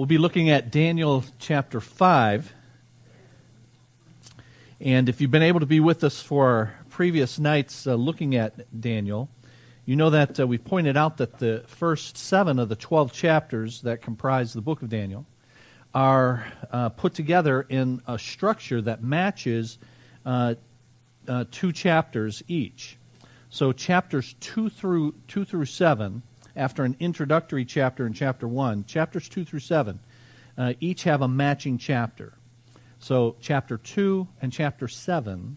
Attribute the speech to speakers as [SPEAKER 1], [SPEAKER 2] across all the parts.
[SPEAKER 1] We'll be looking at Daniel chapter 5. And if you've been able to be with us for our previous nights uh, looking at Daniel, you know that uh, we've pointed out that the first seven of the 12 chapters that comprise the book of Daniel are uh, put together in a structure that matches uh, uh, two chapters each. So chapters two through two through seven, after an introductory chapter in chapter one, chapters two through seven, uh, each have a matching chapter. So chapter two and chapter seven,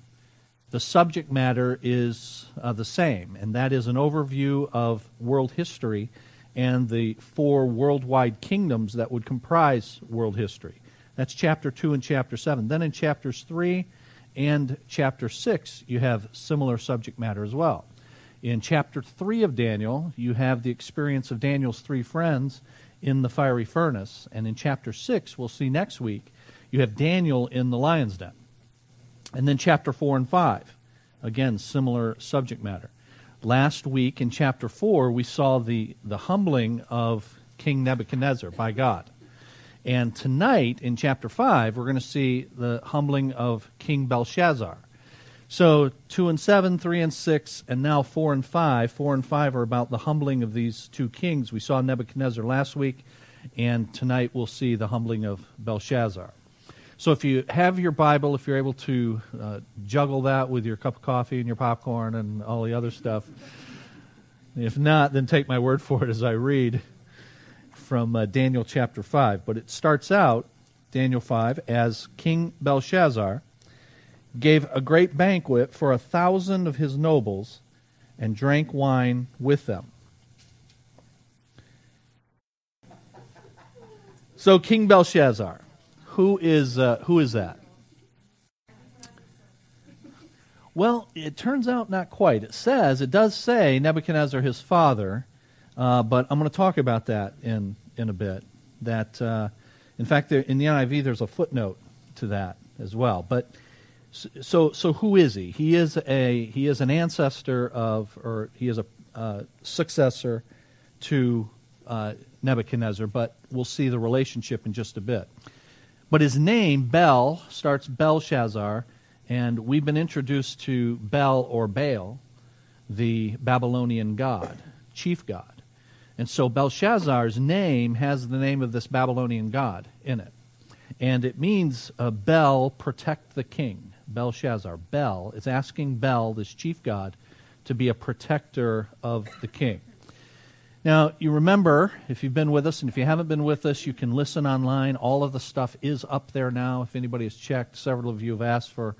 [SPEAKER 1] the subject matter is uh, the same, and that is an overview of world history and the four worldwide kingdoms that would comprise world history. That's chapter 2 and chapter 7. Then in chapters 3 and chapter 6, you have similar subject matter as well. In chapter 3 of Daniel, you have the experience of Daniel's three friends in the fiery furnace. And in chapter 6, we'll see next week, you have Daniel in the lion's den. And then chapter 4 and 5, again, similar subject matter. Last week in chapter 4, we saw the, the humbling of King Nebuchadnezzar by God. And tonight in chapter 5, we're going to see the humbling of King Belshazzar. So 2 and 7, 3 and 6, and now 4 and 5. 4 and 5 are about the humbling of these two kings. We saw Nebuchadnezzar last week, and tonight we'll see the humbling of Belshazzar. So if you have your Bible, if you're able to uh, juggle that with your cup of coffee and your popcorn and all the other stuff, if not, then take my word for it as I read from uh, Daniel chapter 5. But it starts out, Daniel 5, as King Belshazzar gave a great banquet for a thousand of his nobles and drank wine with them. So, King Belshazzar, who is, uh, who is that? Well, it turns out not quite. It says, it does say Nebuchadnezzar, his father, uh, but I'm going to talk about that in in a bit. That, uh, in fact, there, in the NIV, there's a footnote to that as well. But so, so who is he? He is a he is an ancestor of, or he is a uh, successor to uh, Nebuchadnezzar. But we'll see the relationship in just a bit. But his name Bel starts Belshazzar, and we've been introduced to Bel or Baal, the Babylonian god, chief god. And so Belshazzar's name has the name of this Babylonian god in it. And it means uh, Bel, protect the king. Belshazzar. Bel is asking Bel, this chief god, to be a protector of the king. Now, you remember, if you've been with us, and if you haven't been with us, you can listen online. All of the stuff is up there now. If anybody has checked, several of you have asked for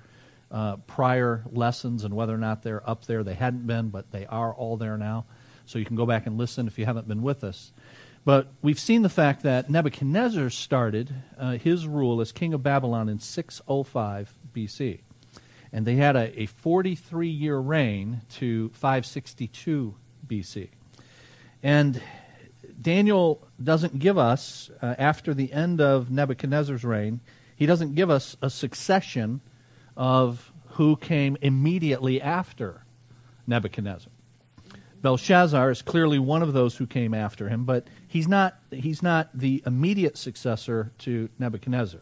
[SPEAKER 1] uh, prior lessons and whether or not they're up there. They hadn't been, but they are all there now so you can go back and listen if you haven't been with us. But we've seen the fact that Nebuchadnezzar started uh, his rule as king of Babylon in 605 BC. And they had a, a 43 year reign to 562 BC. And Daniel doesn't give us, uh, after the end of Nebuchadnezzar's reign, he doesn't give us a succession of who came immediately after Nebuchadnezzar. Belshazzar is clearly one of those who came after him, but he's not, he's not the immediate successor to Nebuchadnezzar.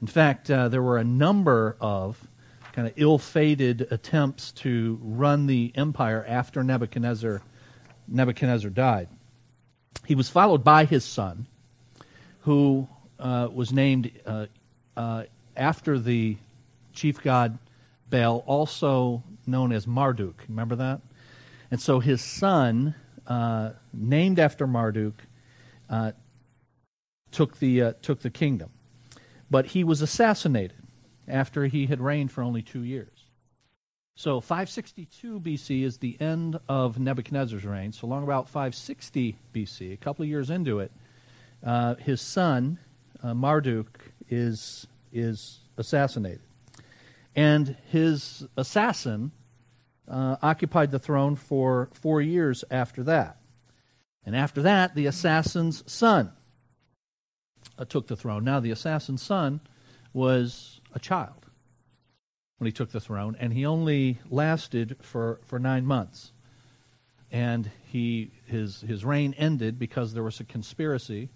[SPEAKER 1] In fact, uh, there were a number of kind of ill fated attempts to run the empire after Nebuchadnezzar, Nebuchadnezzar died. He was followed by his son, who uh, was named uh, uh after the chief god Baal, also known as Marduk. Remember that? And so his son, uh, named after Marduk, uh, took, the, uh, took the kingdom. But he was assassinated after he had reigned for only two years. So 562 BC is the end of Nebuchadnezzar's reign. So long about 560 BC, a couple of years into it, uh, his son uh, Marduk is is assassinated, and his assassin uh, occupied the throne for four years after that. And after that, the assassin's son uh, took the throne. Now, the assassin's son was a child when he took the throne, and he only lasted for, for nine months. And he, his, his reign ended because there was a conspiracy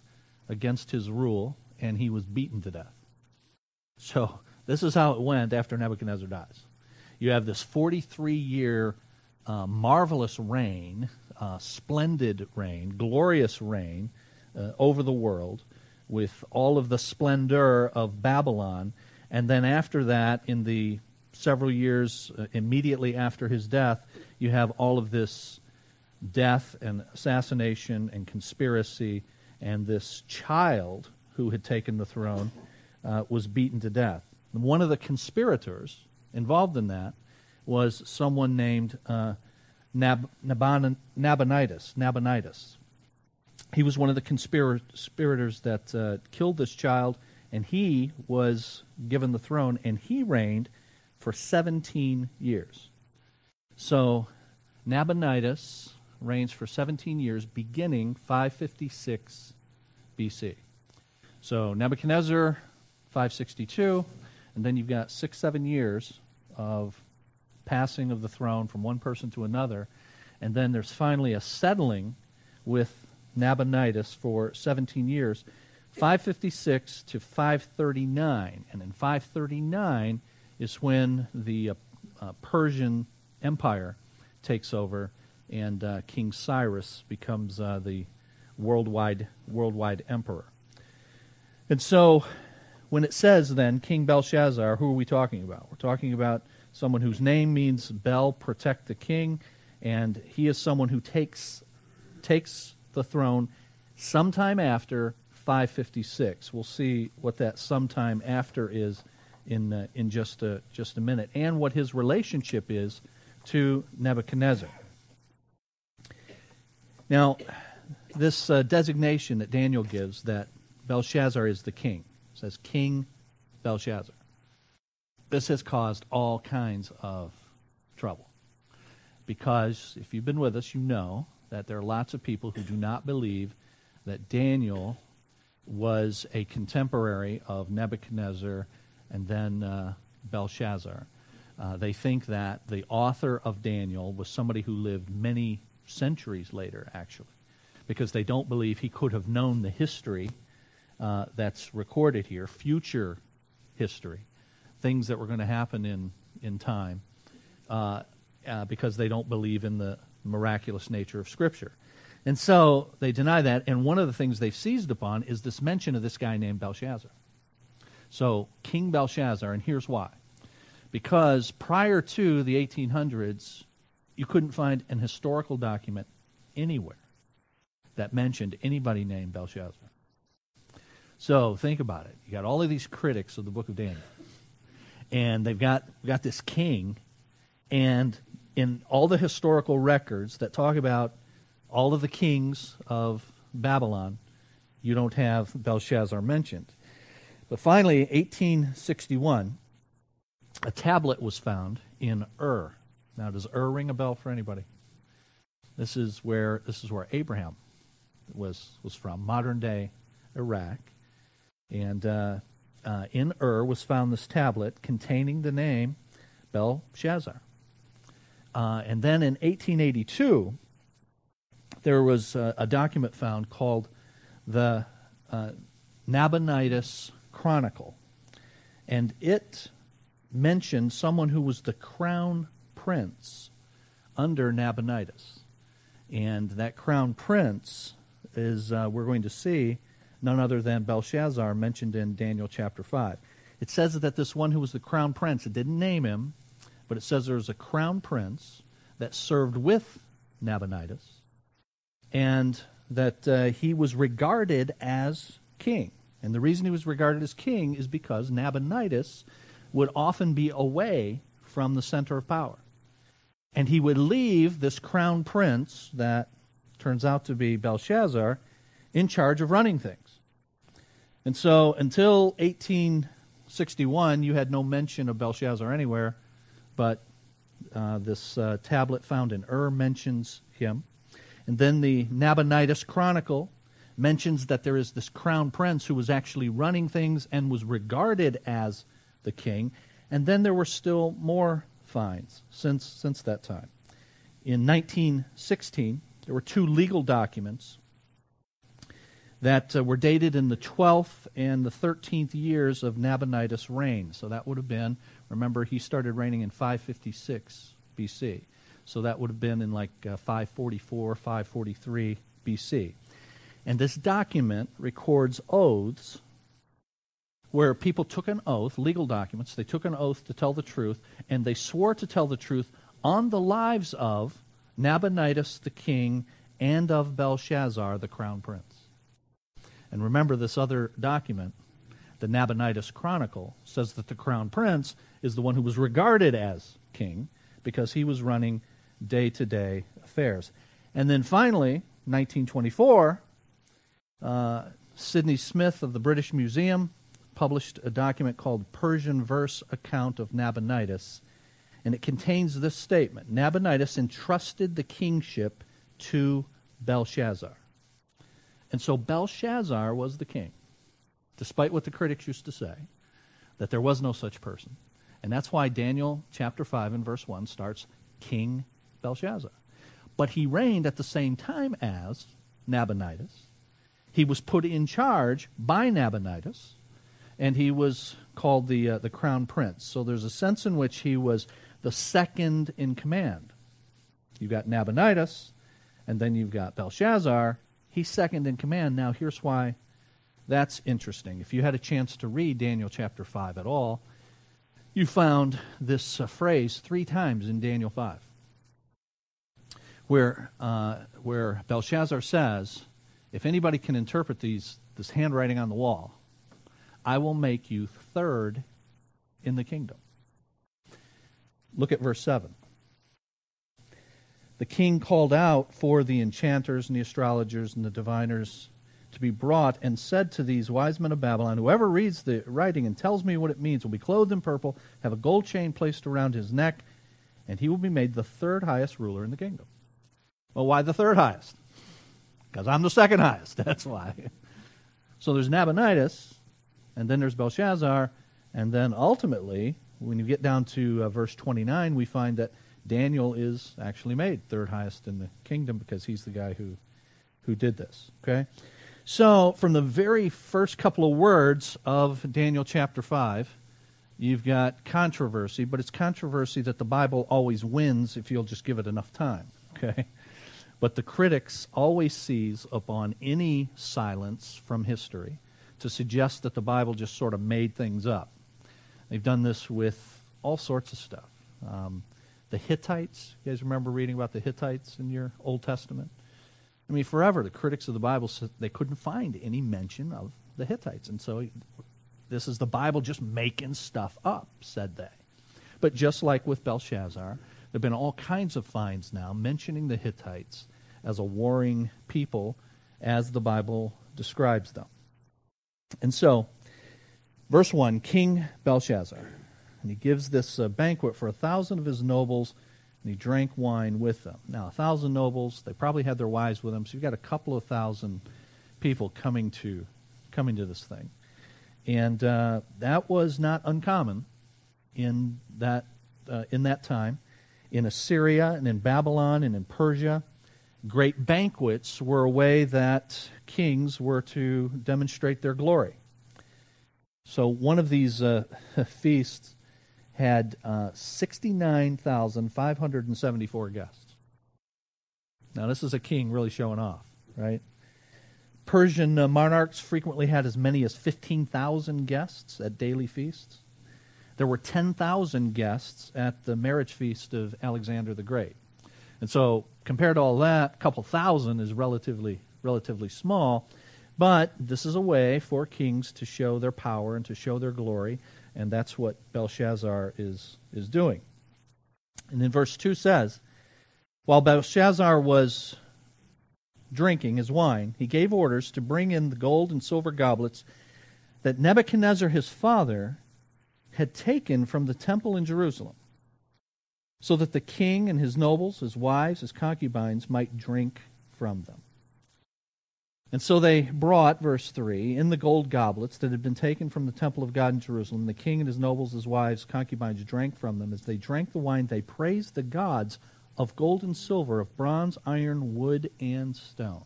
[SPEAKER 1] against his rule, and he was beaten to death. So this is how it went after Nebuchadnezzar dies. You have this 43 year uh, marvelous reign, uh, splendid reign, glorious reign uh, over the world with all of the splendor of Babylon. And then after that, in the several years uh, immediately after his death, you have all of this death and assassination and conspiracy, and this child who had taken the throne uh, was beaten to death. And one of the conspirators involved in that was someone named uh, Nab- Nabonidus. Nabonidus. He was one of the conspirators that uh, killed this child, and he was given the throne, and he reigned for 17 years. So Nabonidus reigns for 17 years, beginning 556 BC. So Nebuchadnezzar, 562, and then you've got six, seven years of passing of the throne from one person to another, and then there's finally a settling with Nabonidus for 17 years, 556 to 539, and in 539 is when the uh, uh, Persian Empire takes over, and uh, King Cyrus becomes uh, the worldwide worldwide emperor. And so, when it says then King Belshazzar, who are we talking about? We're talking about someone whose name means Bel, protect the king, and he is someone who takes takes the throne sometime after 556. We'll see what that sometime after is in uh, in just a just a minute, and what his relationship is to Nebuchadnezzar. Now, this uh, designation that Daniel gives that Belshazzar is the king says King Belshazzar. This has caused all kinds of trouble because if you've been with us, you know that there are lots of people who do not believe that Daniel was a contemporary of Nebuchadnezzar and then uh, Belshazzar. Uh, they think that the author of Daniel was somebody who lived many centuries later, actually, because they don't believe he could have known the history uh, that's recorded here, future history, things that were going to happen in, in time, uh, uh, because they don't believe in the miraculous nature of Scripture. And so they deny that, and one of the things they've seized upon is this mention of this guy named Belshazzar. So, King Belshazzar, and here's why. Because prior to the 1800s, you couldn't find an historical document anywhere that mentioned anybody named Belshazzar. So, think about it. You got all of these critics of the book of Daniel, and they've got, got this king, and in all the historical records that talk about all of the kings of Babylon, you don't have Belshazzar mentioned. But finally, 1861, a tablet was found in Ur. Now, does Ur ring a bell for anybody? This is where this is where Abraham was was from, modern day Iraq, and uh, uh, in Ur was found this tablet containing the name Belshazzar. Uh, and then in 1882, there was a, a document found called the uh, Nabonidus Chronicle. And it mentioned someone who was the crown prince under Nabonidus. And that crown prince is, uh, we're going to see, none other than Belshazzar mentioned in Daniel chapter 5. It says that this one who was the crown prince, it didn't name him, but it says there was a crown prince that served with Nabonidus, and that uh, he was regarded as king. And the reason he was regarded as king is because Nabonidus would often be away from the center of power. And he would leave this crown prince, that turns out to be Belshazzar, in charge of running things. And so until 1861, you had no mention of Belshazzar anywhere, but uh, this uh, tablet found in Ur mentions him. And then the Nabonidus Chronicle mentions that there is this crown prince who was actually running things and was regarded as the king. And then there were still more finds since, since that time. In 1916, there were two legal documents that uh, were dated in the 12th and the 13th years of Nabonidus' reign. So that would have been, remember, he started reigning in 556 BC. So that would have been in like uh, 544, 543 BC. And this document records oaths where people took an oath, legal documents, they took an oath to tell the truth, and they swore to tell the truth on the lives of Nabonidus the king and of Belshazzar the crown prince. And remember, this other document, the Nabonidus Chronicle, says that the crown prince is the one who was regarded as king because he was running day to day affairs. And then finally, 1924, uh, Sidney Smith of the British Museum published a document called Persian Verse Account of Nabonidus, and it contains this statement Nabonidus entrusted the kingship to Belshazzar. And so Belshazzar was the king, despite what the critics used to say, that there was no such person. And that's why Daniel chapter 5 and verse 1 starts King Belshazzar. But he reigned at the same time as Nabonidus. He was put in charge by Nabonidus, and he was called the, uh, the crown prince. So there's a sense in which he was the second in command. You've got Nabonidus, and then you've got Belshazzar, He's second in command. Now, here's why that's interesting. If you had a chance to read Daniel chapter 5 at all, you found this uh, phrase three times in Daniel 5, where, uh, where Belshazzar says, If anybody can interpret these, this handwriting on the wall, I will make you third in the kingdom. Look at verse 7 the king called out for the enchanters and the astrologers and the diviners to be brought and said to these wise men of Babylon, Whoever reads the writing and tells me what it means will be clothed in purple, have a gold chain placed around his neck, and he will be made the third highest ruler in the kingdom. Well, why the third highest? Because I'm the second highest. That's why. So there's Nabonidus, and then there's Belshazzar, and then ultimately, when you get down to uh, verse 29, we find that Daniel is actually made third highest in the kingdom because he's the guy who who did this. Okay? So, from the very first couple of words of Daniel chapter 5, you've got controversy, but it's controversy that the Bible always wins if you'll just give it enough time. Okay? But the critics always seize upon any silence from history to suggest that the Bible just sort of made things up. They've done this with all sorts of stuff. Um, the Hittites. You guys remember reading about the Hittites in your Old Testament? I mean, forever the critics of the Bible said they couldn't find any mention of the Hittites, and so this is the Bible just making stuff up, said they. But just like with Belshazzar, there have been all kinds of finds now mentioning the Hittites as a warring people as the Bible describes them. And so, verse 1 King Belshazzar and he gives this uh, banquet for a thousand of his nobles, and he drank wine with them. Now, a thousand nobles, they probably had their wives with them, so you've got a couple of thousand people coming to coming to this thing. And uh, that was not uncommon in that, uh, in that time. In Assyria and in Babylon and in Persia, great banquets were a way that kings were to demonstrate their glory. So one of these uh, feasts had uh, 69,574 guests. Now, this is a king really showing off, right? Persian uh, monarchs frequently had as many as 15,000 guests at daily feasts. There were 10,000 guests at the marriage feast of Alexander the Great. And so, compared to all that, a couple thousand is relatively relatively small. But this is a way for kings to show their power and to show their glory and that's what Belshazzar is, is doing. And then verse 2 says, While Belshazzar was drinking his wine, he gave orders to bring in the gold and silver goblets that Nebuchadnezzar his father had taken from the temple in Jerusalem, so that the king and his nobles, his wives, his concubines might drink from them. And so they brought, verse 3, in the gold goblets that had been taken from the temple of God in Jerusalem. The king and his nobles, his wives, concubines drank from them. As they drank the wine, they praised the gods of gold and silver, of bronze, iron, wood, and stone.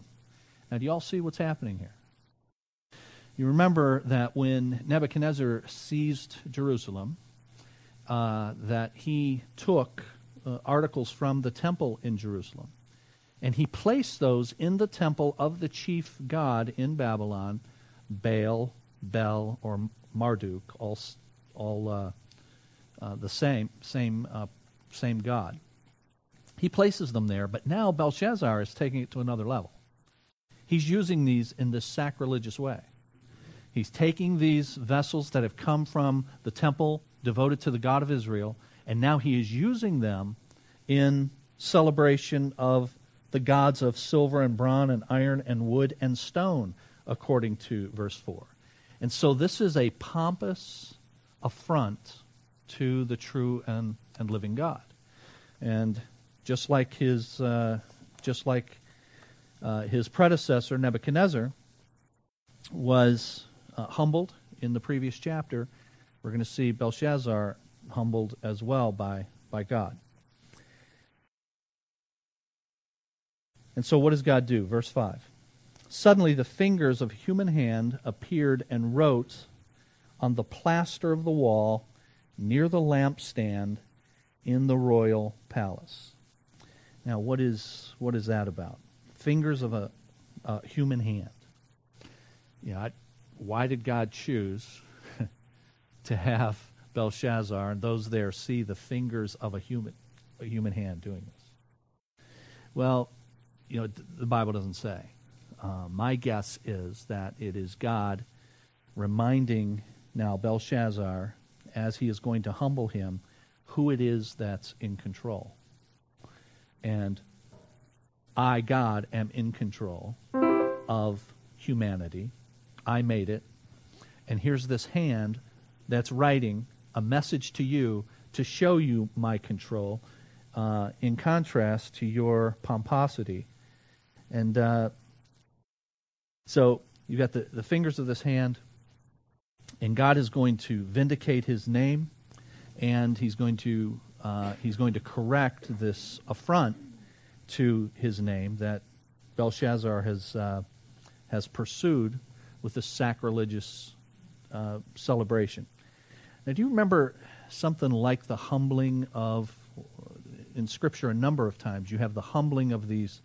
[SPEAKER 1] Now, do you all see what's happening here? You remember that when Nebuchadnezzar seized Jerusalem, uh, that he took uh, articles from the temple in Jerusalem and he placed those in the temple of the chief god in Babylon, Baal, Bel, or Marduk, all, all uh, uh, the same, same, uh, same god. He places them there, but now Belshazzar is taking it to another level. He's using these in this sacrilegious way. He's taking these vessels that have come from the temple devoted to the God of Israel, and now he is using them in celebration of the gods of silver and bronze and iron and wood and stone, according to verse 4. And so this is a pompous affront to the true and, and living God. And just like his, uh, just like uh, his predecessor, Nebuchadnezzar, was uh, humbled in the previous chapter, we're going to see Belshazzar humbled as well by, by God. And so, what does God do? Verse 5. Suddenly, the fingers of human hand appeared and wrote on the plaster of the wall near the lampstand in the royal palace. Now, what is, what is that about? Fingers of a, a human hand. Yeah, why did God choose to have Belshazzar and those there see the fingers of a human, a human hand doing this? Well, you know, the Bible doesn't say. Uh, my guess is that it is God reminding now Belshazzar, as he is going to humble him, who it is that's in control. And I, God, am in control of humanity. I made it. And here's this hand that's writing a message to you to show you my control uh, in contrast to your pomposity and uh, so you've got the, the fingers of this hand, and God is going to vindicate his name, and he's going to, uh, he's going to correct this affront to his name that Belshazzar has, uh, has pursued with this sacrilegious uh, celebration. Now, do you remember something like the humbling of, in Scripture, a number of times, you have the humbling of these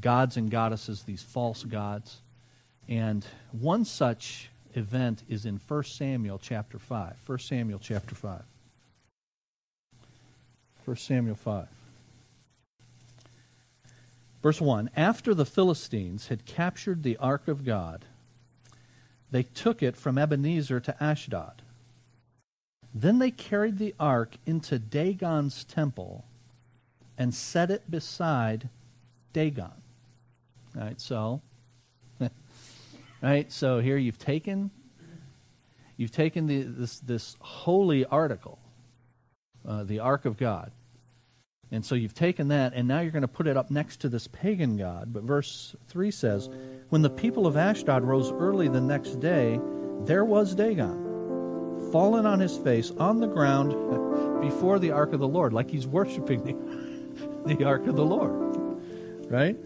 [SPEAKER 1] gods and goddesses, these false gods. And one such event is in 1 Samuel chapter 5. 1 Samuel chapter 5. 1 Samuel 5. Verse 1 After the Philistines had captured the ark of God, they took it from Ebenezer to Ashdod. Then they carried the ark into Dagon's temple and set it beside Dagon. All right, so, right, so here you've taken, you've taken the, this this holy article, uh, the Ark of God, and so you've taken that, and now you're going to put it up next to this pagan god. But verse three says, when the people of Ashdod rose early the next day, there was Dagon, fallen on his face on the ground before the ark of the Lord, like he's worshiping the, the ark of the Lord right?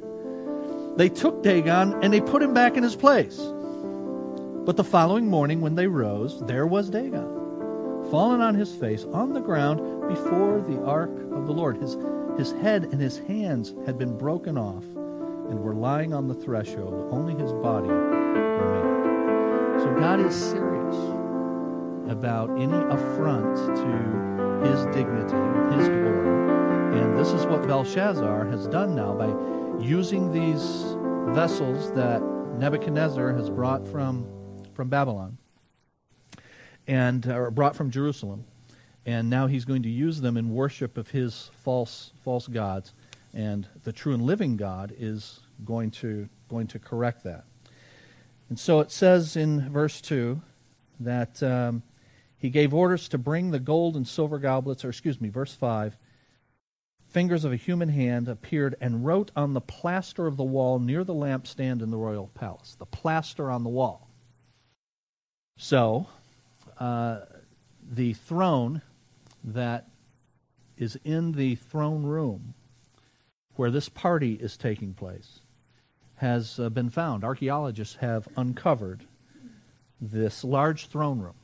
[SPEAKER 1] They took Dagon and they put him back in his place. But the following morning, when they rose, there was Dagon, fallen on his face on the ground before the ark of the Lord. His, his head and his hands had been broken off and were lying on the threshold. Only his body remained. So God is serious about any affront to his dignity, his glory. And this is what Belshazzar has done now by using these vessels that Nebuchadnezzar has brought from, from Babylon and or brought from Jerusalem. And now he's going to use them in worship of his false false gods. And the true and living God is going to going to correct that. And so it says in verse 2 that um, he gave orders to bring the gold and silver goblets, or excuse me, verse 5 fingers of a human hand appeared and wrote on the plaster of the wall near the lampstand in the royal palace. The plaster on the wall. So, uh, the throne that is in the throne room where this party is taking place has uh, been found. Archaeologists have uncovered this large throne room,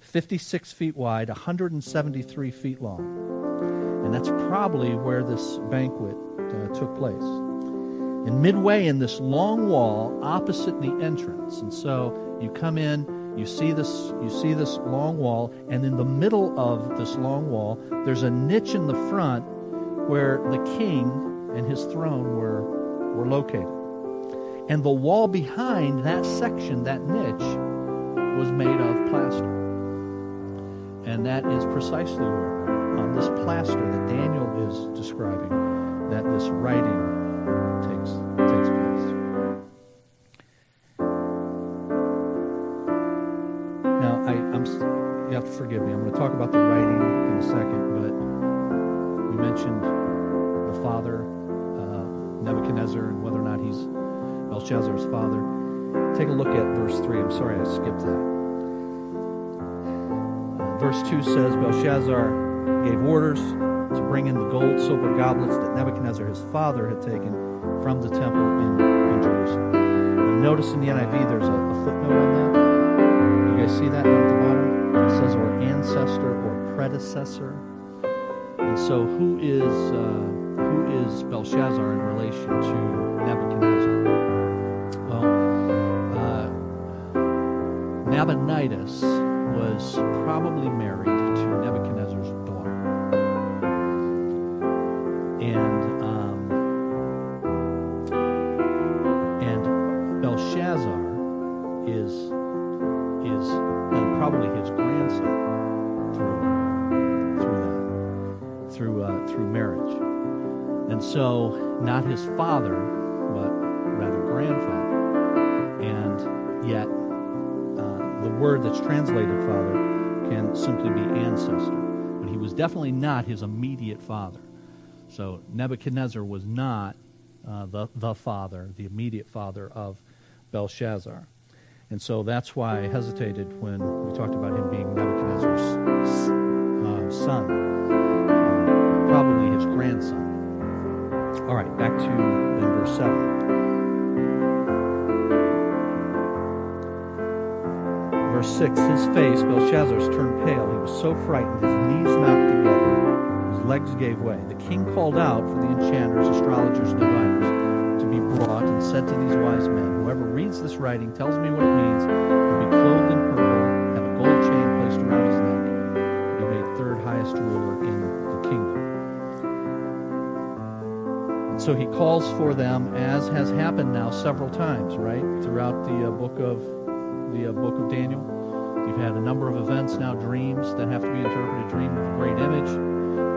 [SPEAKER 1] 56 feet wide, 173 feet long. And that's probably where this banquet uh, took place. And midway in this long wall opposite the entrance. And so you come in, you see this you see this long wall, and in the middle of this long wall, there's a niche in the front where the king and his throne were were located. And the wall behind that section, that niche, was made of plaster. And that is precisely where, on this plaster that Daniel is describing, that this writing takes, 2 says Belshazzar gave orders to bring in the gold, silver goblets that Nebuchadnezzar, his father, had taken from the temple in, in Jerusalem. Now, notice in the NIV there's a, a footnote on that. You guys see that down at the bottom? It says, or ancestor or predecessor. And so, who is uh, who is Belshazzar in relation to Nebuchadnezzar? Probably married to Nebuchadnezzar's daughter, and um, and Belshazzar is is and probably his grandson through through that through uh, through marriage, and so not his father, but rather grandfather, and yet uh, the word that's translated father can simply be ancestor, but he was definitely not his immediate father. So Nebuchadnezzar was not uh, the the father, the immediate father of Belshazzar. And so that's why I hesitated when we talked about him being Nebuchadnezzar's uh, son, probably his grandson. All right, back to verse 7. Verse 6 His face, Belshazzar's, turned pale. He was so frightened, his knees knocked together, his legs gave way. The king called out for the enchanters, astrologers, and diviners to be brought and said to these wise men, Whoever reads this writing tells me what it means, will be clothed in purple, have a gold chain placed around his neck, be made third highest ruler in the kingdom. So he calls for them, as has happened now several times, right, throughout the uh, book of the uh, book of Daniel. You've had a number of events now, dreams that have to be interpreted. Dream of a great image,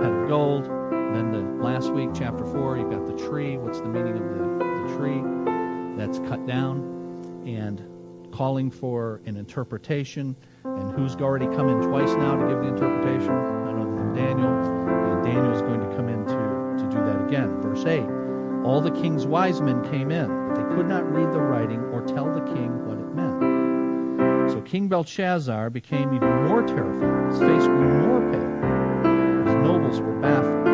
[SPEAKER 1] head of gold. Then the last week, chapter four, you've got the tree. What's the meaning of the, the tree that's cut down? And calling for an interpretation. And who's already come in twice now to give the interpretation? None other than Daniel. And Daniel's going to come in to, to do that again. Verse 8 All the king's wise men came in, but they could not read the writing or tell the king what it meant. King Belshazzar became even more terrified. His face grew more pale. His nobles were baffled.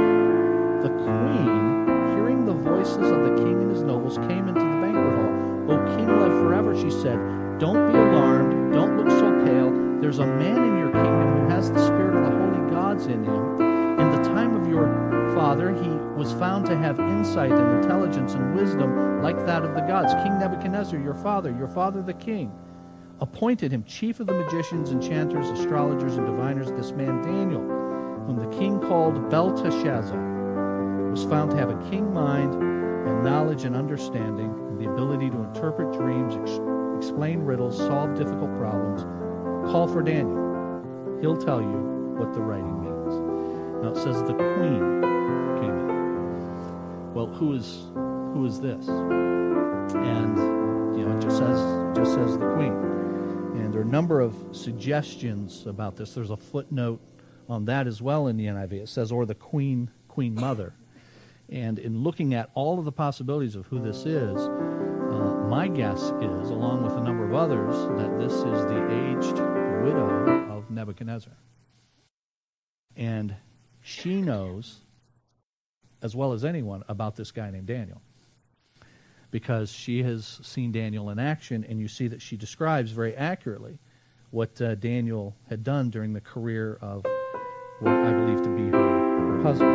[SPEAKER 1] The queen, hearing the voices of the king and his nobles, came into the banquet hall. O king, live forever, she said. Don't be alarmed. Don't look so pale. There's a man in your kingdom who has the spirit of the holy gods in him. In the time of your father, he was found to have insight and intelligence and wisdom like that of the gods. King Nebuchadnezzar, your father, your father the king appointed him chief of the magicians, enchanters, astrologers, and diviners. This man Daniel, whom the king called Belteshazzar, was found to have a king mind and knowledge and understanding, and the ability to interpret dreams, ex- explain riddles, solve difficult problems. Call for Daniel. He'll tell you what the writing means. Now it says the queen came in. Well, who is who is this? And you know, it just says just says the queen. And there are a number of suggestions about this. There's a footnote on that as well in the NIV. It says, or the queen, queen mother. And in looking at all of the possibilities of who this is, uh, my guess is, along with a number of others, that this is the aged widow of Nebuchadnezzar. And she knows, as well as anyone, about this guy named Daniel. Because she has seen Daniel in action, and you see that she describes very accurately what uh, Daniel had done during the career of what I believe to be her, her husband.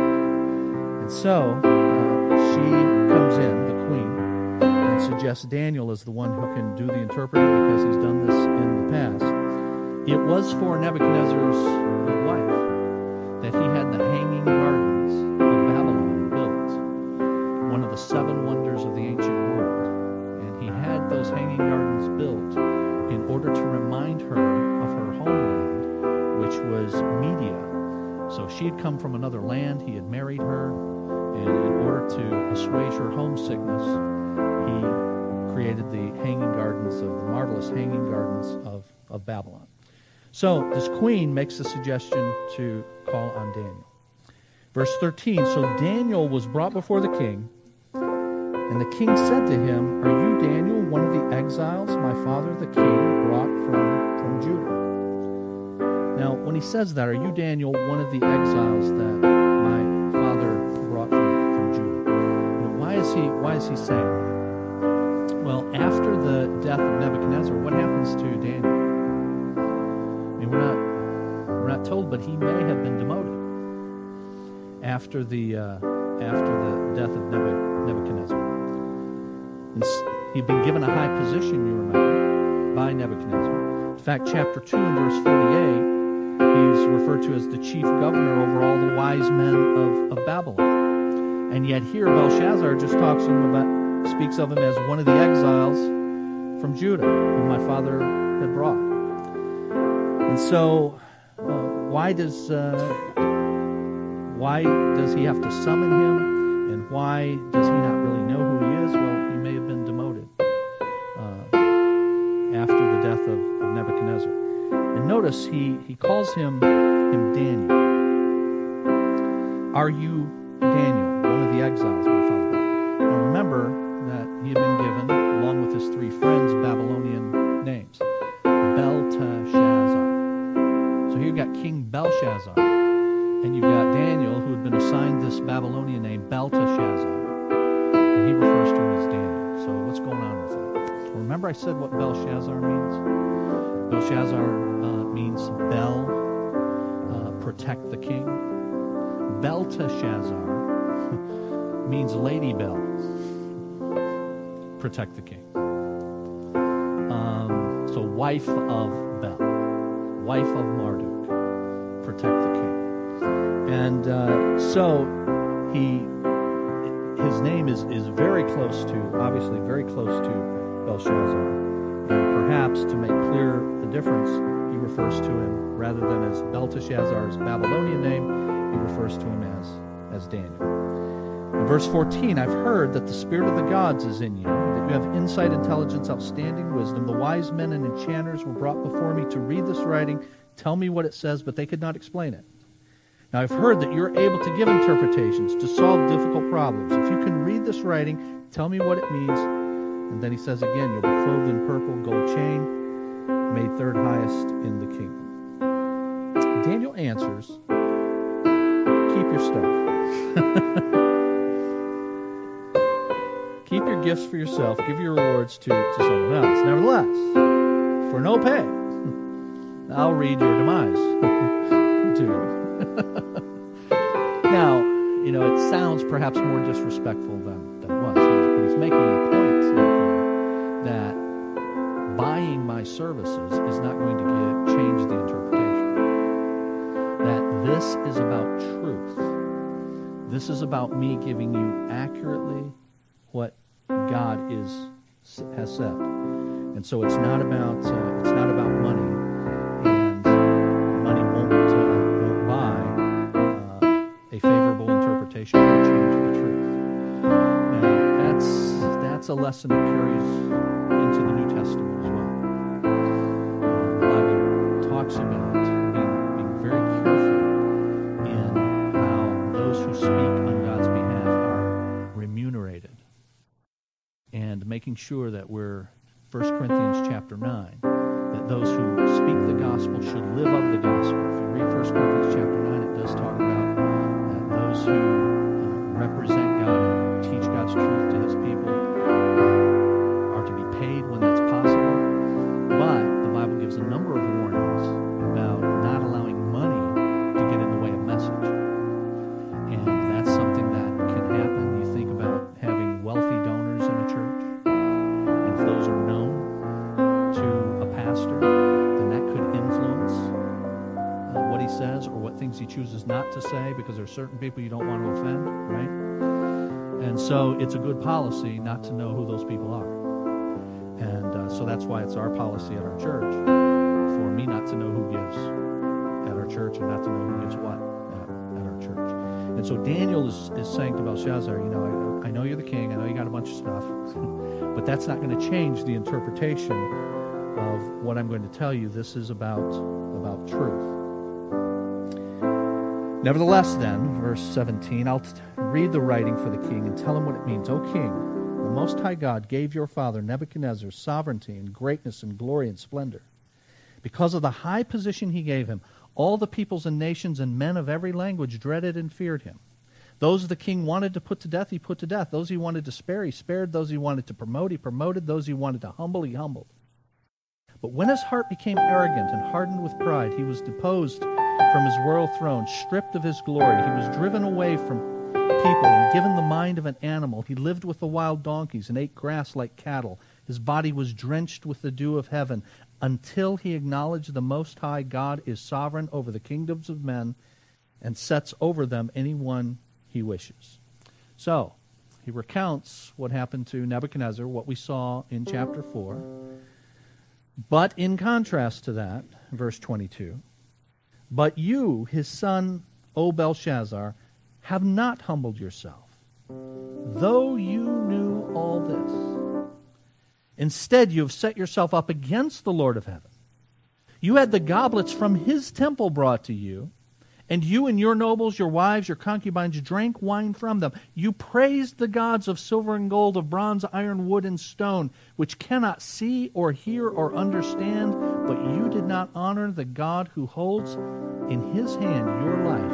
[SPEAKER 1] And so uh, she comes in, the queen, and suggests Daniel is the one who can do the interpreting because he's done this in the past. It was for Nebuchadnezzar's wife that he had the she had come from another land, he had married her, and in order to assuage her homesickness, he created the hanging gardens of the marvelous hanging gardens of, of Babylon. So this queen makes the suggestion to call on Daniel. Verse 13 So Daniel was brought before the king, and the king said to him, Are you Daniel, one of the exiles my father the king brought from, from Judah? Now, when he says that, Are you Daniel, one of the exiles that my father brought from, from Judah? You know, why is he why is he saying that? Well, after the death of Nebuchadnezzar, what happens to Daniel? I mean, we're not we're not told, but he may have been demoted after the uh, after the death of Nebuchadnezzar. And he'd been given a high position, you remember, by Nebuchadnezzar. In fact, chapter two and verse forty-eight, he's referred to as the chief governor over all the wise men of, of Babylon. And yet here Belshazzar just talks to him about speaks of him as one of the exiles from Judah, whom my father had brought. And so, uh, why does uh, why does he have to summon him, and why does he not really know who he is? Well, he may have been demoted uh, after the death of, of, Nebuchadnezzar. Notice he he calls him him Daniel. Are you Daniel, one of the exiles my father? Now remember that he had been given, along with his three friends, Babylonian names. Belteshazzar. So here you've got King Belshazzar, and you've got Daniel, who had been assigned this Babylonian name, Belteshazzar. And he refers to him as Daniel. So what's going on with that? Remember I said what Belshazzar means? Belshazzar uh, means Bel, uh, protect the king. Belteshazzar means lady Bel, protect the king. Um, so wife of Bel, wife of Marduk protect the king. And uh, so he, his name is, is very close to, obviously very close to Belshazzar. And perhaps to make clear the difference, he refers to him rather than as Belteshazzar's Babylonian name, he refers to him as, as Daniel. In verse 14, I've heard that the Spirit of the gods is in you, that you have insight, intelligence, outstanding wisdom. The wise men and enchanters were brought before me to read this writing Tell me what it says, but they could not explain it. Now, I've heard that you're able to give interpretations, to solve difficult problems. If you can read this writing, tell me what it means. And then he says again, You'll be clothed in purple, gold chain, made third highest in the kingdom. Daniel answers, Keep your stuff. Keep your gifts for yourself, give your rewards to, to someone else. Nevertheless, for no pay, I'll read your demise to you. now, you know, it sounds perhaps more disrespectful than, than it was, but he's making a services is not going to get, change the interpretation. That this is about truth. This is about me giving you accurately what God is has said. And so it's not about uh, it's not about money And money won't won't buy a favorable interpretation will change the truth. Now, that's, that's a lesson that carries into the New Testament making sure that we're 1 Corinthians chapter 9 that those who speak the gospel should live of the gospel. If you read 1 Corinthians chapter 9, it does talk about those who certain people you don't want to offend, right? And so it's a good policy not to know who those people are. And uh, so that's why it's our policy at our church for me not to know who gives at our church and not to know who gives what at, at our church. And so Daniel is, is saying to Belshazzar, you know, I, I know you're the king, I know you got a bunch of stuff, but that's not going to change the interpretation of what I'm going to tell you. This is about, about truth. Nevertheless, then, verse 17, I'll t- read the writing for the king and tell him what it means. O king, the Most High God gave your father Nebuchadnezzar sovereignty and greatness and glory and splendor. Because of the high position he gave him, all the peoples and nations and men of every language dreaded and feared him. Those the king wanted to put to death, he put to death. Those he wanted to spare, he spared. Those he wanted to promote, he promoted. Those he wanted to humble, he humbled. But when his heart became arrogant and hardened with pride, he was deposed from his royal throne, stripped of his glory. He was driven away from people and given the mind of an animal. He lived with the wild donkeys and ate grass like cattle. His body was drenched with the dew of heaven until he acknowledged the Most High God is sovereign over the kingdoms of men and sets over them anyone he wishes. So, he recounts what happened to Nebuchadnezzar, what we saw in chapter 4. But in contrast to that, verse 22, but you, his son, O Belshazzar, have not humbled yourself, though you knew all this. Instead, you have set yourself up against the Lord of heaven. You had the goblets from his temple brought to you and you and your nobles, your wives, your concubines drank wine from them. You praised the gods of silver and gold, of bronze, iron, wood, and stone, which cannot see or hear or understand, but you did not honor the God who holds in his hand your life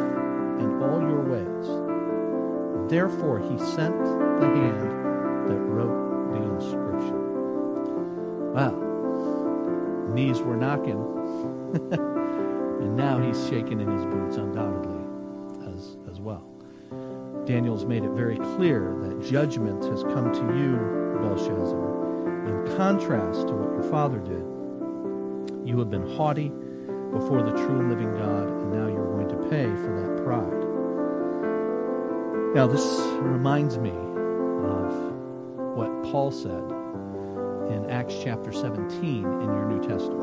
[SPEAKER 1] and all your ways. Therefore, he sent the hand that wrote the inscription. Wow. Knees were knocking. And now he's shaken in his boots, undoubtedly, as, as well. Daniel's made it very clear that judgment has come to you, Belshazzar, in contrast to what your father did. You have been haughty before the true living God, and now you're going to pay for that pride. Now, this reminds me of what Paul said in Acts chapter 17 in your New Testament.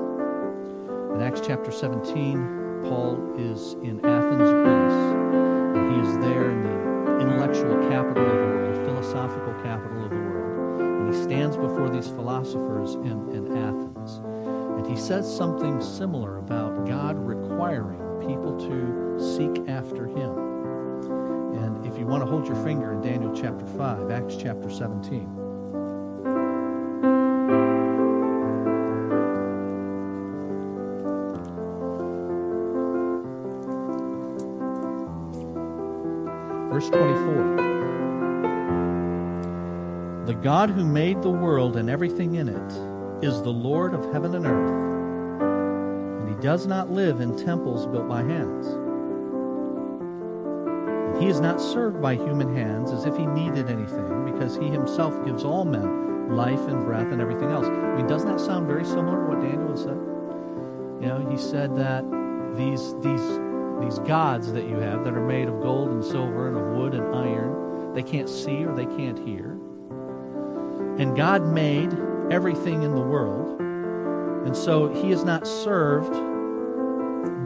[SPEAKER 1] In Acts chapter 17, Paul is in Athens, Greece, and he is there in the intellectual capital of the world, philosophical capital of the world. And he stands before these philosophers in, in Athens. And he says something similar about God requiring people to seek after him. And if you want to hold your finger in Daniel chapter 5, Acts chapter 17. God who made the world and everything in it is the Lord of heaven and earth, and he does not live in temples built by hands. And he is not served by human hands as if he needed anything, because he himself gives all men life and breath and everything else. I mean, doesn't that sound very similar to what Daniel said? You know, he said that these these these gods that you have that are made of gold and silver and of wood and iron, they can't see or they can't hear. And God made everything in the world. And so he is not served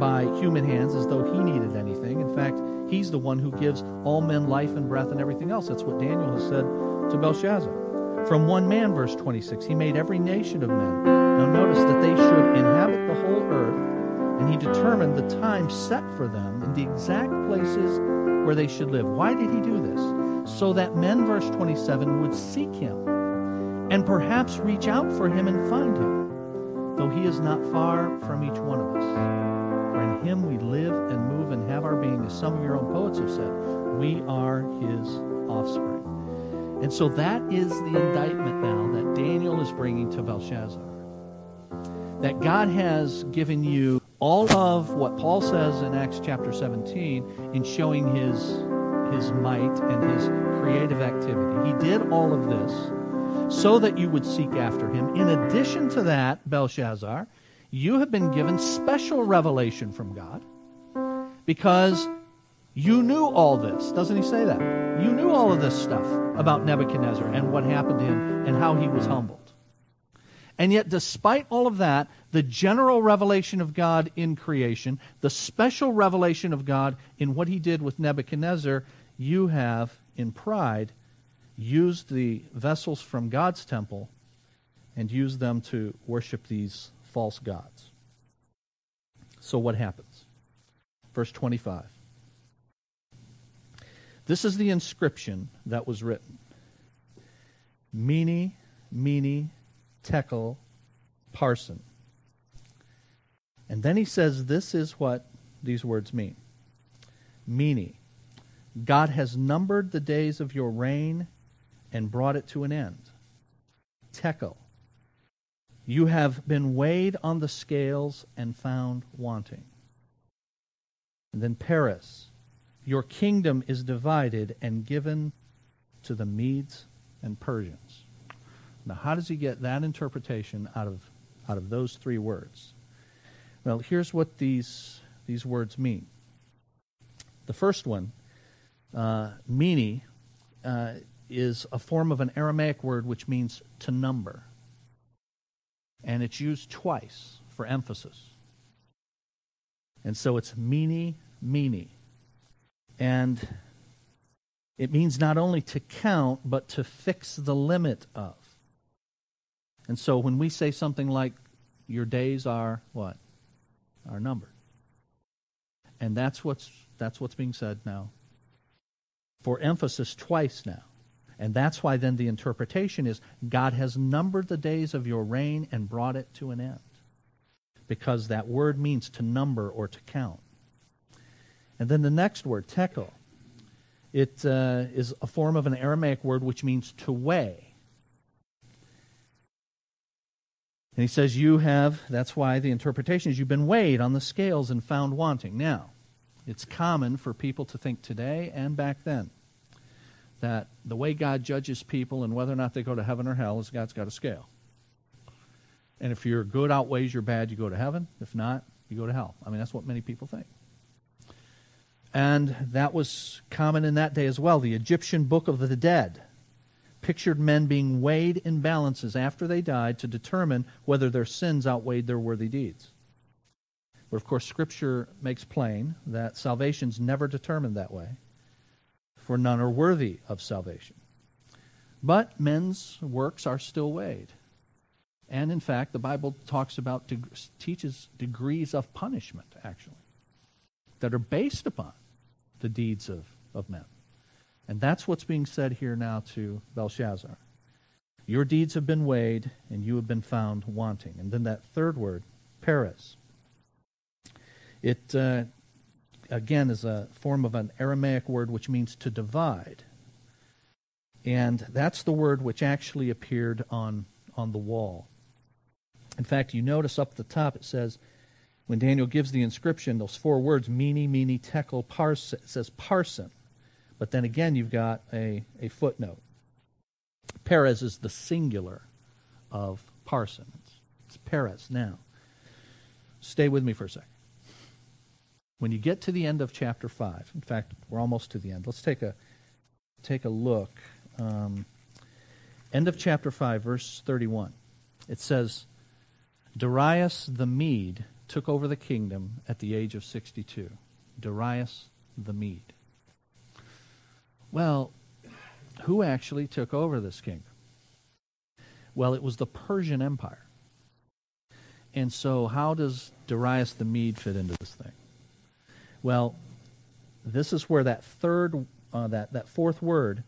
[SPEAKER 1] by human hands as though he needed anything. In fact, he's the one who gives all men life and breath and everything else. That's what Daniel has said to Belshazzar. From one man, verse 26, he made every nation of men. Now notice that they should inhabit the whole earth and he determined the time set for them and the exact places where they should live. Why did he do this? So that men, verse 27, would seek him and perhaps reach out for him and find him, though he is not far from each one of us. For in him we live and move and have our being, as some of your own poets have said. We are his offspring. And so that is the indictment now that Daniel is bringing to Belshazzar. That God has given you all of what Paul says in Acts chapter 17 in showing his his might and his creative activity. He did all of this so that you would seek after him. In addition to that, Belshazzar, you have been given special revelation from God because you knew all this. Doesn't he say that? You knew all of this stuff about Nebuchadnezzar and what happened to him and how he was humbled. And yet, despite all of that, the general revelation of God in creation, the special revelation of God in what he did with Nebuchadnezzar, you have, in pride, used the vessels from God's temple and used them to worship these false gods. So, what happens? Verse 25. This is the inscription that was written Mene, Mene, Tekel, Parsin. And then he says, This is what these words mean. Mene, God has numbered the days of your reign and brought it to an end. Tekel, you have been weighed on the scales and found wanting. And then Peres. your kingdom is divided and given to the Medes and Persians. Now, how does he get that interpretation out of, out of those three words? Well, here's what these, these words mean. The first one, uh, mene, uh, is a form of an Aramaic word which means to number. And it's used twice for emphasis. And so it's mene, mene. And it means not only to count, but to fix the limit of. And so when we say something like, your days are what? Are numbered. And that's what's, that's what's being said now. For emphasis twice now. And that's why then the interpretation is God has numbered the days of your reign and brought it to an end. Because that word means to number or to count. And then the next word, tekel, it uh, is a form of an Aramaic word which means to weigh. And he says, You have, that's why the interpretation is you've been weighed on the scales and found wanting. Now, it's common for people to think today and back then that the way God judges people and whether or not they go to heaven or hell is God's got a scale. And if your good outweighs your bad, you go to heaven. If not, you go to hell. I mean, that's what many people think. And that was common in that day as well. The Egyptian Book of the Dead pictured men being weighed in balances after they died to determine whether their sins outweighed their worthy deeds. But of course, Scripture makes plain that salvation's never determined that way, for none are worthy of salvation. But men's works are still weighed. And in fact, the Bible talks about, teaches degrees of punishment, actually, that are based upon the deeds of, of men. And that's what's being said here now to Belshazzar. Your deeds have been weighed, and you have been found wanting. And then that third word, Peres. It, uh, again, is a form of an Aramaic word which means to divide. And that's the word which actually appeared on, on the wall. In fact, you notice up at the top it says, when Daniel gives the inscription, those four words, mene, mene, tekel, parsin, it says parsin. But then again, you've got a, a footnote. Peres is the singular of parsin. It's, it's Peres now. Stay with me for a second. When you get to the end of chapter 5, in fact, we're almost to the end. Let's take a, take a look. Um, end of chapter 5, verse 31. It says, Darius the Mede took over the kingdom at the age of 62. Darius the Mede. Well, who actually took over this kingdom? Well, it was the Persian Empire. And so, how does Darius the Mede fit into this thing? Well, this is where that third, uh, that, that fourth word,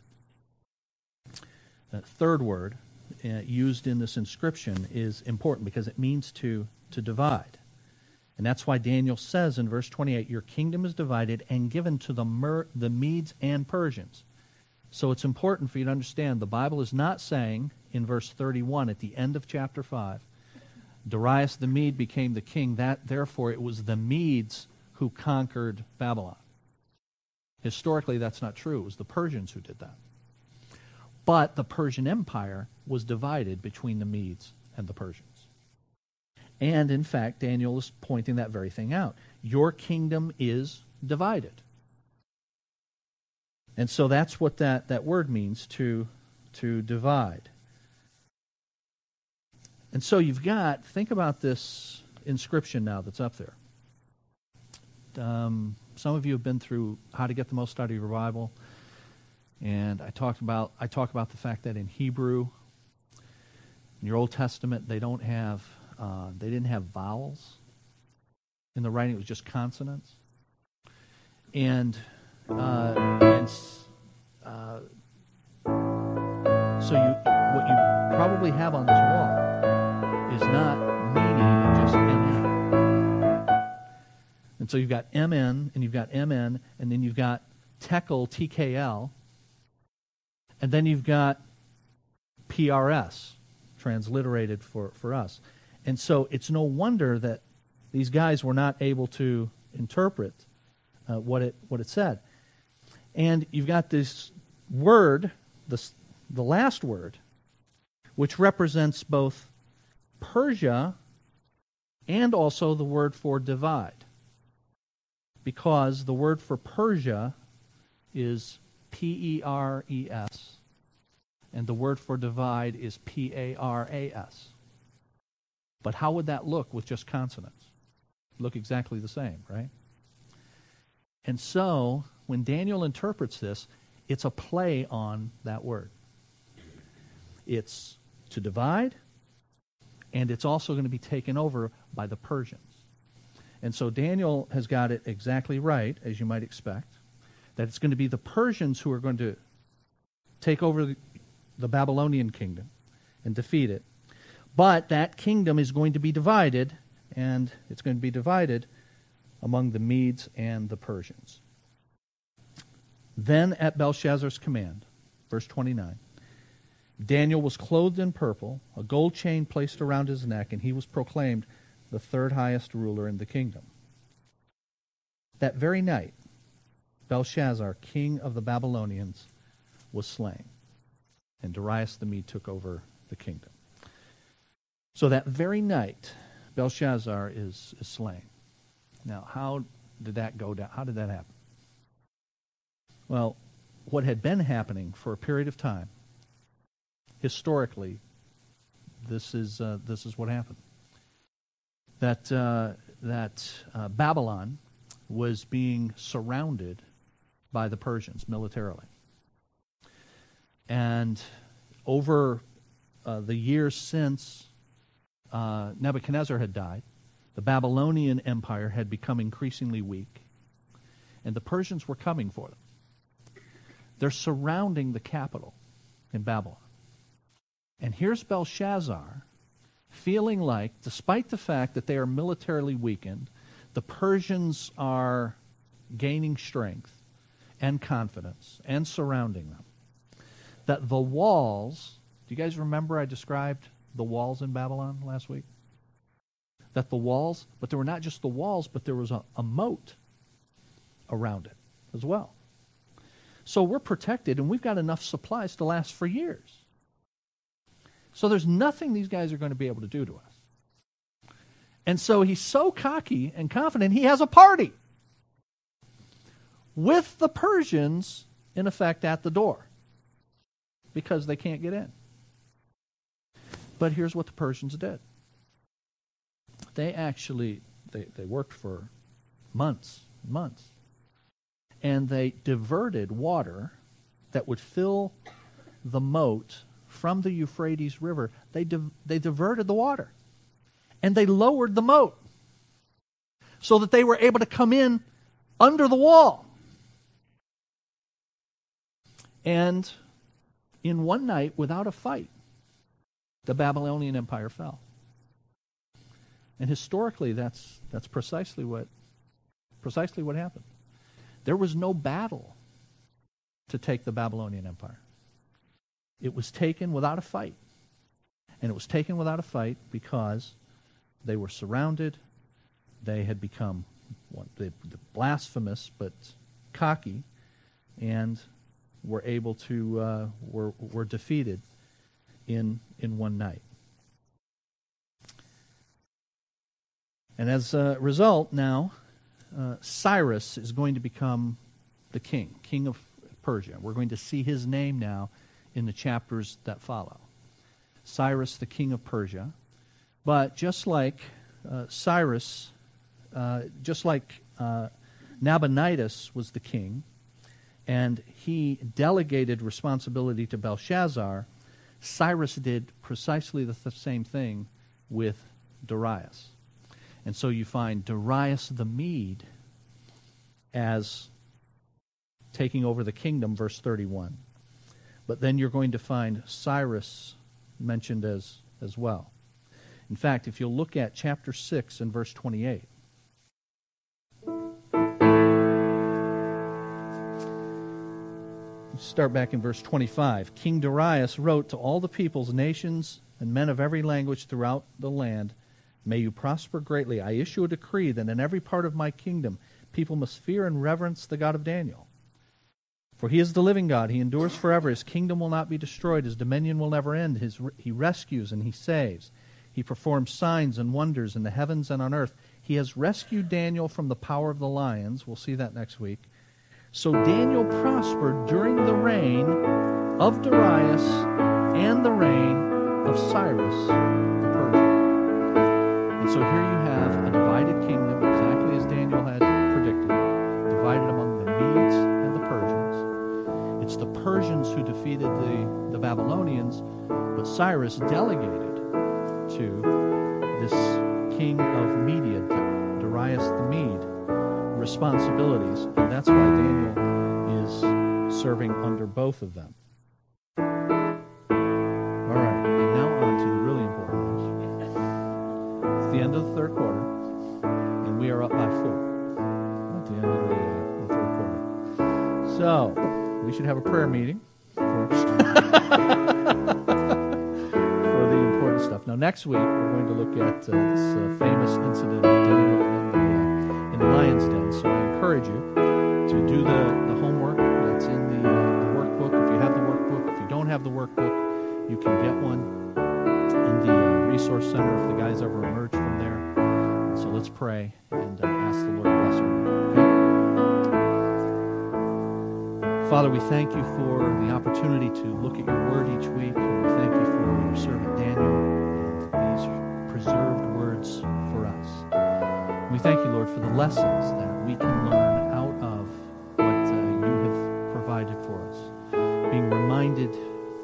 [SPEAKER 1] that third word uh, used in this inscription is important because it means to, to divide. And that's why Daniel says in verse 28 Your kingdom is divided and given to the, Mer- the Medes and Persians. So it's important for you to understand the Bible is not saying in verse 31 at the end of chapter 5 Darius the Mede became the king, that therefore it was the Medes who conquered Babylon. Historically, that's not true. It was the Persians who did that. But the Persian Empire was divided between the Medes and the Persians. And in fact, Daniel is pointing that very thing out. Your kingdom is divided. And so that's what that, that word means to, to divide. And so you've got, think about this inscription now that's up there. Um, some of you have been through how to get the most out of your Bible, and I talked about I talk about the fact that in Hebrew, in your Old Testament, they don't have uh, they didn't have vowels. In the writing; it was just consonants, and uh, and uh, so you what you probably have on this wall is not and so you've got MN, and you've got MN, and then you've got Tekel, TKL, and then you've got PRS, transliterated for, for us. And so it's no wonder that these guys were not able to interpret uh, what, it, what it said. And you've got this word, this, the last word, which represents both Persia and also the word for divide because the word for Persia is P E R E S, and the word for divide is P A R A S. But how would that look with just consonants? Look exactly the same, right? And so, when Daniel interprets this, it's a play on that word. It's to divide, and it's also going to be taken over by the Persians. And so Daniel has got it exactly right, as you might expect, that it's going to be the Persians who are going to take over the, Babylonian kingdom and defeat it. But that kingdom is going to be divided, and it's going to be divided among the Medes and the Persians. Then, at Belshazzar's command, verse 29, Daniel was clothed in purple, a gold chain placed around his neck, and he was proclaimed the third highest ruler in the kingdom. That very night, Belshazzar, king of the Babylonians, was slain, and Darius the Mede took over the kingdom. So that very night, Belshazzar is, is slain. Now, how did that go down? How did that happen? Well, what had been happening for a period of time, historically, this is, uh, this is what happened that, uh, that uh, Babylon was being surrounded by the Persians militarily. And over uh, the years since uh, Nebuchadnezzar had died, the Babylonian Empire had become increasingly weak, and the Persians were coming for them. They're surrounding the capital in Babylon. And here's Belshazzar feeling like, despite the fact that they are militarily weakened, the Persians are gaining strength and confidence and surrounding them, that the walls, do you guys remember I described the walls in Babylon last week? That the walls, but there were not just the walls, but there was a, a moat around it as well. So we're protected and we've got enough supplies to last for years. So there's nothing these guys are going to be able to do to us. And so he's so cocky and confident, he has a party with the Persians, in effect, at the door because they can't get in. But here's what the Persians did they actually they, they worked for months months and they diverted water that would fill the moat from the Euphrates River, they, di- they diverted the water and they lowered the moat so that they were able to come in under the wall. And in one night, without a fight, the Babylonian Empire fell. And historically, that's, that's precisely what, precisely what happened. There was no battle to take the Babylonian Empire. It was taken without a fight. And it was taken without a fight because they were surrounded. They had become what, blasphemous but cocky and were able to, uh, were, were defeated in, in one night. And as a result, now, uh, Cyrus is going to become the king, king of Persia. We're going to see his name now in the chapters that follow. Cyrus, the king of Persia. But just like uh, Cyrus, uh, just like uh, Nabonidus was the king, and he delegated responsibility to Belshazzar, Cyrus did precisely the th- same thing with Darius. And so you find Darius the Mede as taking over the kingdom, verse 31. But then you're going to find Cyrus mentioned as, as well. In fact, if you'll look at chapter 6 and verse 28, start back in verse 25. King Darius wrote to all the peoples, nations, and men of every language throughout the land May you prosper greatly. I issue a decree that in every part of my kingdom people must fear and reverence the God of Daniel. For he is the living God. He endures forever. His kingdom will not be destroyed. His dominion will never end. His, he rescues and he saves. He performs signs and wonders in the heavens and on earth. He has rescued Daniel from the power of the lions. We'll see that next week. So Daniel prospered during the reign of Darius and the reign of Cyrus the Persian. And so here you have a divided kingdom, Persians. Who defeated the, the Babylonians, but Cyrus delegated to this king of Media, Darius the Mede, responsibilities, and that's why Daniel is serving under both of them. All right, and now on to the really important news. It's the end of the third quarter, and we are up by four at the end of the, uh, the third quarter. So, we should have a prayer meeting first for the important stuff. Now, next week, we're going to look at uh, this uh, famous incident of in the, uh, in the lion's den. So, I encourage you to do the, the homework that's in the, uh, the workbook. If you have the workbook, if you don't have the workbook, you can get one in the uh, resource center if the guys ever emerge from there. So let's pray and uh, ask the Lord to bless our Father, we thank you for the opportunity to look at your word each week. And we thank you for your servant Daniel and these preserved words for us. We thank you, Lord, for the lessons that we can learn out of what uh, you have provided for us. Being reminded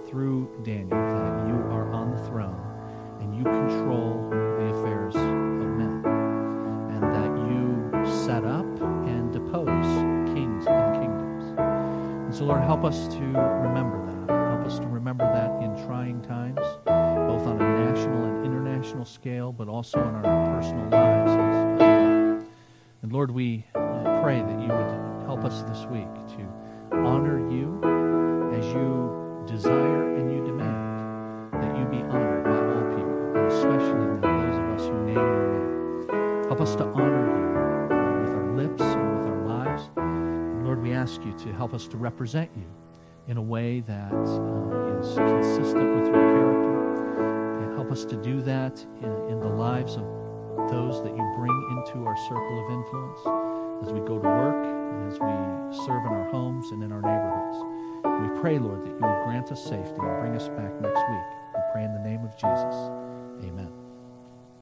[SPEAKER 1] through Daniel Lord, help us to remember that. Help us to remember that in trying times, both on a national and international scale, but also in our personal lives. And Lord, we pray that you would help us this week to honor you as you desire and you demand that you be honored by all people, especially those of us who name your name. Help us to honor ask you to help us to represent you in a way that uh, is consistent with your character. And help us to do that in, in the lives of those that you bring into our circle of influence as we go to work and as we serve in our homes and in our neighborhoods. We pray, Lord, that you would grant us safety and bring us back next week. We pray in the name of Jesus.